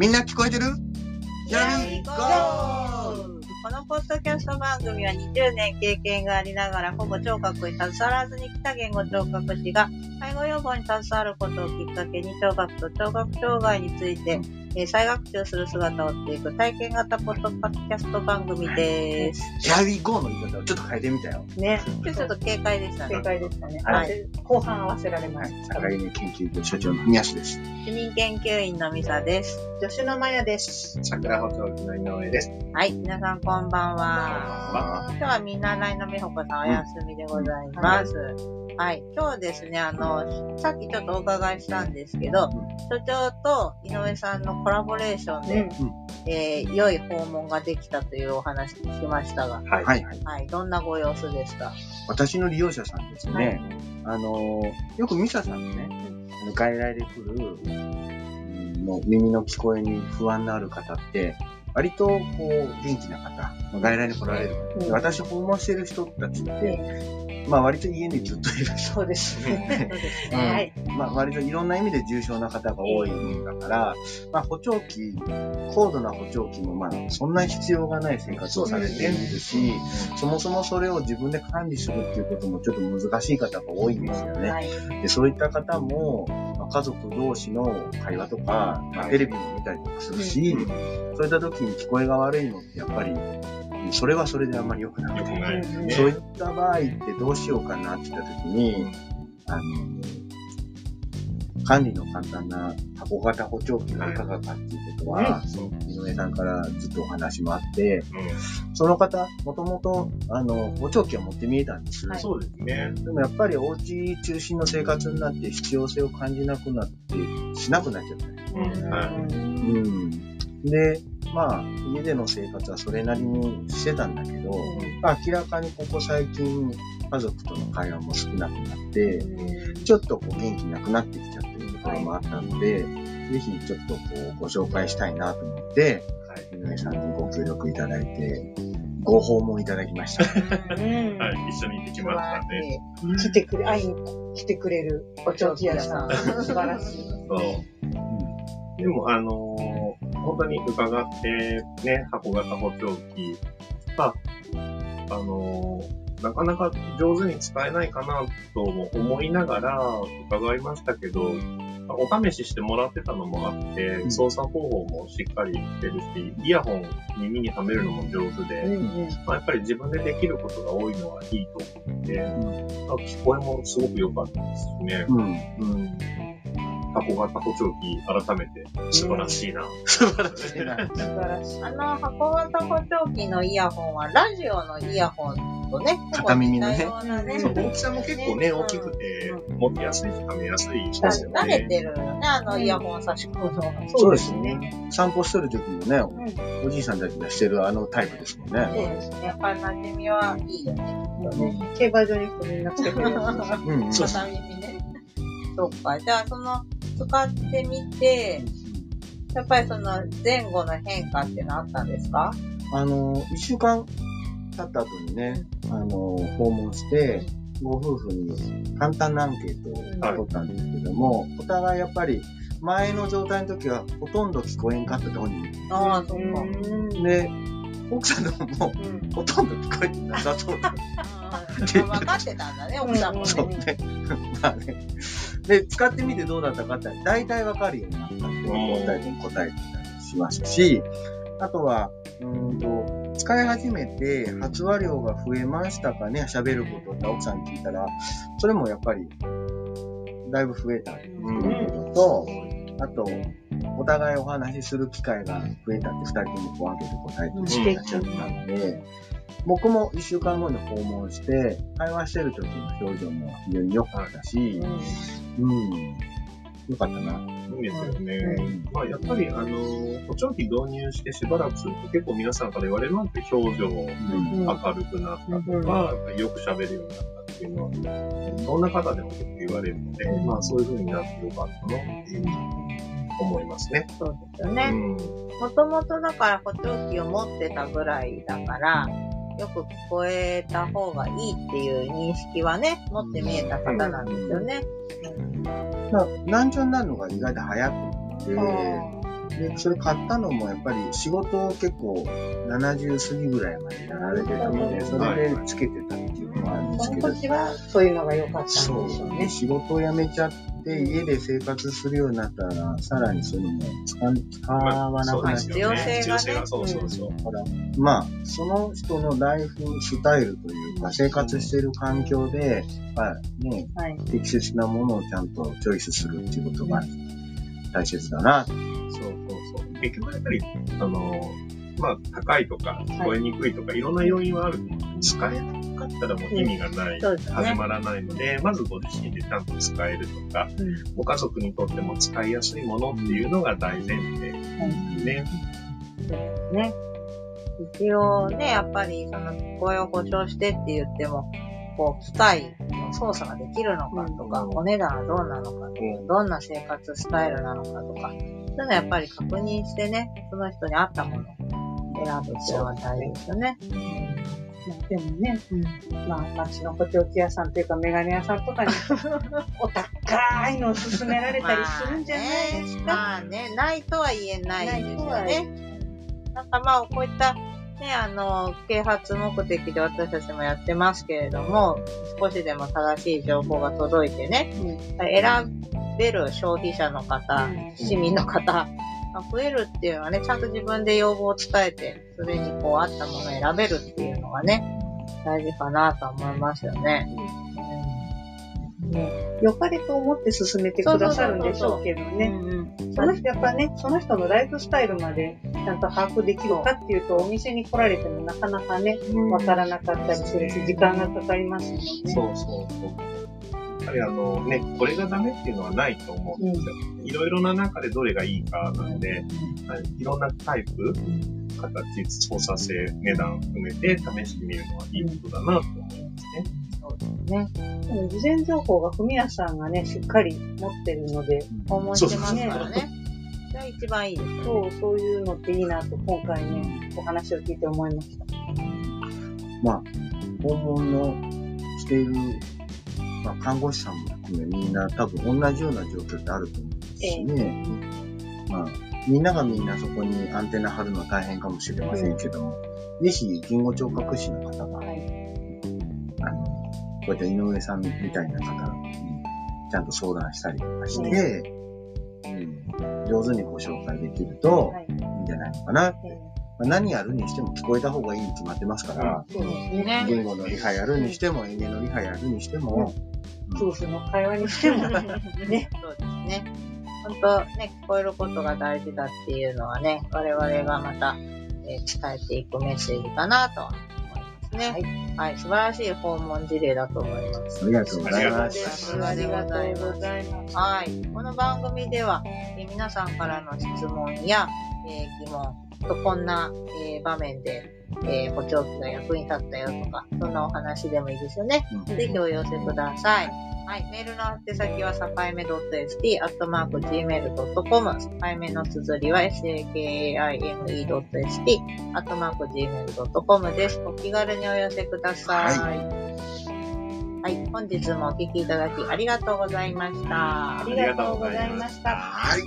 みんな聞こえてる？このポッドキャスト番組は20年経験がありながらほぼ聴覚に携わらずに来た言語聴覚士が介護予防に携わることをきっかけに聴覚と聴覚障害について、えー再学習する姿を追っていく体験型ポッドキャスト番組です。ヒアウィーゴーの言い方をちょっと変えてみたよ。ね。今日ちょっと軽快でしたね正。解でしたね。ははい後半合わせられまはい。した。境目研究所所長の宮下です。市民研究員のミサです。助手のマヤです。桜補聴器の井上です。はい。皆さんこんばんは。今日は見習いの美穂子さんお休みでございます。はい。今日ですね、あの、さっきちょっとお伺いしたんですけど、所長と井上さんのコラボレーションで、えー良い訪問ができたというお話聞きましたが、はい。はいはい。はい。どんなご様子ですか？私の利用者さんですね。あの、よくミサさんのね、あの外来で来る、うんもう耳の聞こえに不安のある方って、割とこう元気な方、外来に来られる方で、うん私訪問してる人たちって、まあ割と家にずっといる人そうですね。そうですうんね。まあ、割といろんな意味で重症な方が多いもんだから、まあ、補聴器、高度な補聴器も、まあ、そんな必要がない生活をされているし、そもそもそれを自分で管理するっていうこともちょっと難しい方が多いんですよね。はい。でそういった方も、まあ、家族同士の会話とか、まあテレビも見たりとかするし、そういった時に聞こえが悪いのってやっぱり、それはそれであんまり良くなくて、ね。そういった場合ってどうしようかなって言った時に、あの、管理の簡単な箱型補聴器がいかがかっていうことは。井上さんからずっとお話もあって、うその方、もともと、あの、補聴器を持って見えたんです。ん。そうですね。でもやっぱりお家中心の生活になって必要性を感じなくなって、しなくなっちゃった。うん。はい。うん。で、まあ、家での生活はそれなりにしてたんだけど、まあ明らかにここ最近、家族との会話も少なくなって、ちょっとこう元気なくなってきちゃってるところもあったので、ぜひちょっとこうご紹介したいなと思って、はい。井上さんにご協力いただいて、ご訪問いただきました。うんはい。一緒に行ってきましたね。来てくれ、会いに来てくれるお長期屋さん。素晴らしい。そう。でも、あのー本当に伺って、ね、箱型補聴器。まあ、あのーなかなか上手に使えないかなとも思いながら伺いましたけど、まあお試ししてもらってたのもあって、ん操作方法もしっかりしてるし、イヤホン耳にはめるのも上手で、まあ、やっぱり自分でできることが多いのはいいと思って、まあ聞こえもすごく良かったですしね。うん。うん。箱型補聴器、改めて素晴らしいな。素晴らしいな。素晴らしい。あの、箱型補聴器のイヤホンは、ラジオのイヤホンとね、片耳のねそう大きさも結構ね、大きくて、持ってやすいし、はめやすいですよ慣れね。てるよね、あのイヤホン差し込むのが。そうですね。散歩してる時もね、おじいさんたちがしてるあのタイプですもんね。そうですね。やっぱり馴染みはいいよね。競馬場に行くとみんな来てくれるやつです。うんうん。片耳ね。そっか。じゃあ、その、使ってみて、やっぱりその前後の変化っていうのはあったんですか？あの、一週間経った後にね、あの、訪問して、ご夫婦に簡単なアンケートを取ったんですけども、お互いやっぱり前の状態の時はほとんど聞こえんかったと本人。ああ、そっか。で、奥さんの方もほとんど聞こえてなさそうだ。うん分かってたんだね、奥さんもね。そうね。まあね。で、使ってみてどうだったかって、大体わかるようになったって答えに答えてたりしますし、あとは、うーんと、使い始めて発話量が増えましたかね、喋ることって奥さんに聞いたら、それもやっぱり、だいぶ増えたっていうことと、あと、お互いお話しする機会が増えたって二人ともこう分けて答えてしゃったので、僕も一週間後に訪問して、会話してる時の表情も非常に良かったし、うん、良かったな。いいですよね。まあ、やっぱり、あの、補聴器導入してしばらくすると結構皆さんから言われるのって表情もうん明るくなったとか、よく喋るようになったっていうのは、どんな方でも結構言われるので、まあそういう風になってよかったなっていうふうに思いますね。そうですよね。うん。もともとだから補聴器を持ってたぐらいだから、よく聞こえた方がいいっていう認識はね、持って見えた方なんですよね。まあ、難聴になるのが意外と早くて、で、それ買ったのもやっぱり仕事を結構70過ぎぐらいまでやられてたので、それでつけてたっていうのはあるんですそけど、の時はそういうのが良かったんでしそょうう、ね。仕事を辞めちゃって、家で生活するようになったら、さらにそういうのも使わ使わなくなっちゃう。必要性がね必要性がそうそうそう。だから、まあ、その人のライフスタイルというか、生活している環境で、まあね、はい。適切なものをちゃんとチョイスするっていうことが大切だな。そうそうそう。結局やっぱり、あの、まあ、高いとか、聞こえにくいとか、いろんな要因はある。使えなかったらもう意味がない。そうですね。始まらないので、まずご自身でちゃんと使えるとか、うんご家族にとっても使いやすいものっていうのが大前提ですね。ね。一応ね、やっぱり、その、聞こえを保証してって言っても、こう、機械の操作ができるのかとか、うんお値段はどうなのかとか、うんどんな生活スタイルなのかとか、そういうのはやっぱり確認してね、その人に合ったものを選ぶっていうのが大事ですよね。まあでもね、まあ、街の補聴器屋さんというか、メガネ屋さんとかに、お高いのを勧められたりするんじゃないですか？まあね、ないとは言えないですよね。なんかまあ、こういった、ね、あの、啓発目的で私たちもやってますけれども、少しでも正しい情報が届いてね、選べる消費者の方、市民の方が増えるっていうのはね、ちゃんと自分で要望を伝えて、それにこう合ったものを選べるっていうのがね、大事かなとは思いますよね。良かれと思って進めてくださるんでしょうけどうんね。うんその人、やっぱね、その人のライフスタイルまでちゃんと把握できるかっていうと、お店に来られてもなかなかね、わからなかったりするし、時間がかかりますもんね。そうそうそう。やっぱりあのね、これがダメっていうのはないと思うんですよ。いろいろな中でどれがいいかなので、はいいろんなタイプ、形、操作性、値段含めて試してみるのはいいことだなと思いますね。そうですね。でも事前情報がふみやさんがね、しっかり持ってるので、訪問してますからね。が一番いいです。そう、そういうのっていいなと、今回ね、お話を聞いて思いました。まあ、訪問のしている、まあ、看護師さんも含めみんな多分同じような状況ってあると思うんですしね。まあ、みんながみんなそこにアンテナ張るのは大変かもしれませんけども、ぜひ言語聴覚士の方が、あの、こういった井上さんみたいな方にちゃんと相談したりとかして、うん、上手にご紹介できるとはい。いいんじゃないのかなって。えまあ、何やるにしても聞こえた方がいいに決まってますから、ーそうですね。ね。言語のリハやるにしても、演芸のリハやるにしても、夫婦の会話にしても、ね。そうですね。本当ね、聞こえることが大事だっていうのはね、我々がまた、えー伝えていくメッセージかなとは思いますね。はい。素晴らしい訪問事例だと思います。ありがとうございます。すありがとうございます。はい。この番組では、えー皆さんからの質問や、えー疑問、とこんな、えー場面で、えー補聴器が役に立ったよとか、そんなお話でもいいですよね。うんぜひお寄せください。はい。メールの宛先は、さかいめ .st、アットマーク gmail.com。さかいめの綴りは、sakaime.st、アットマーク gmail.com です。お気軽にお寄せください。はい。本日もお聞きいただきありがとうございました。ありがとうございました。はい。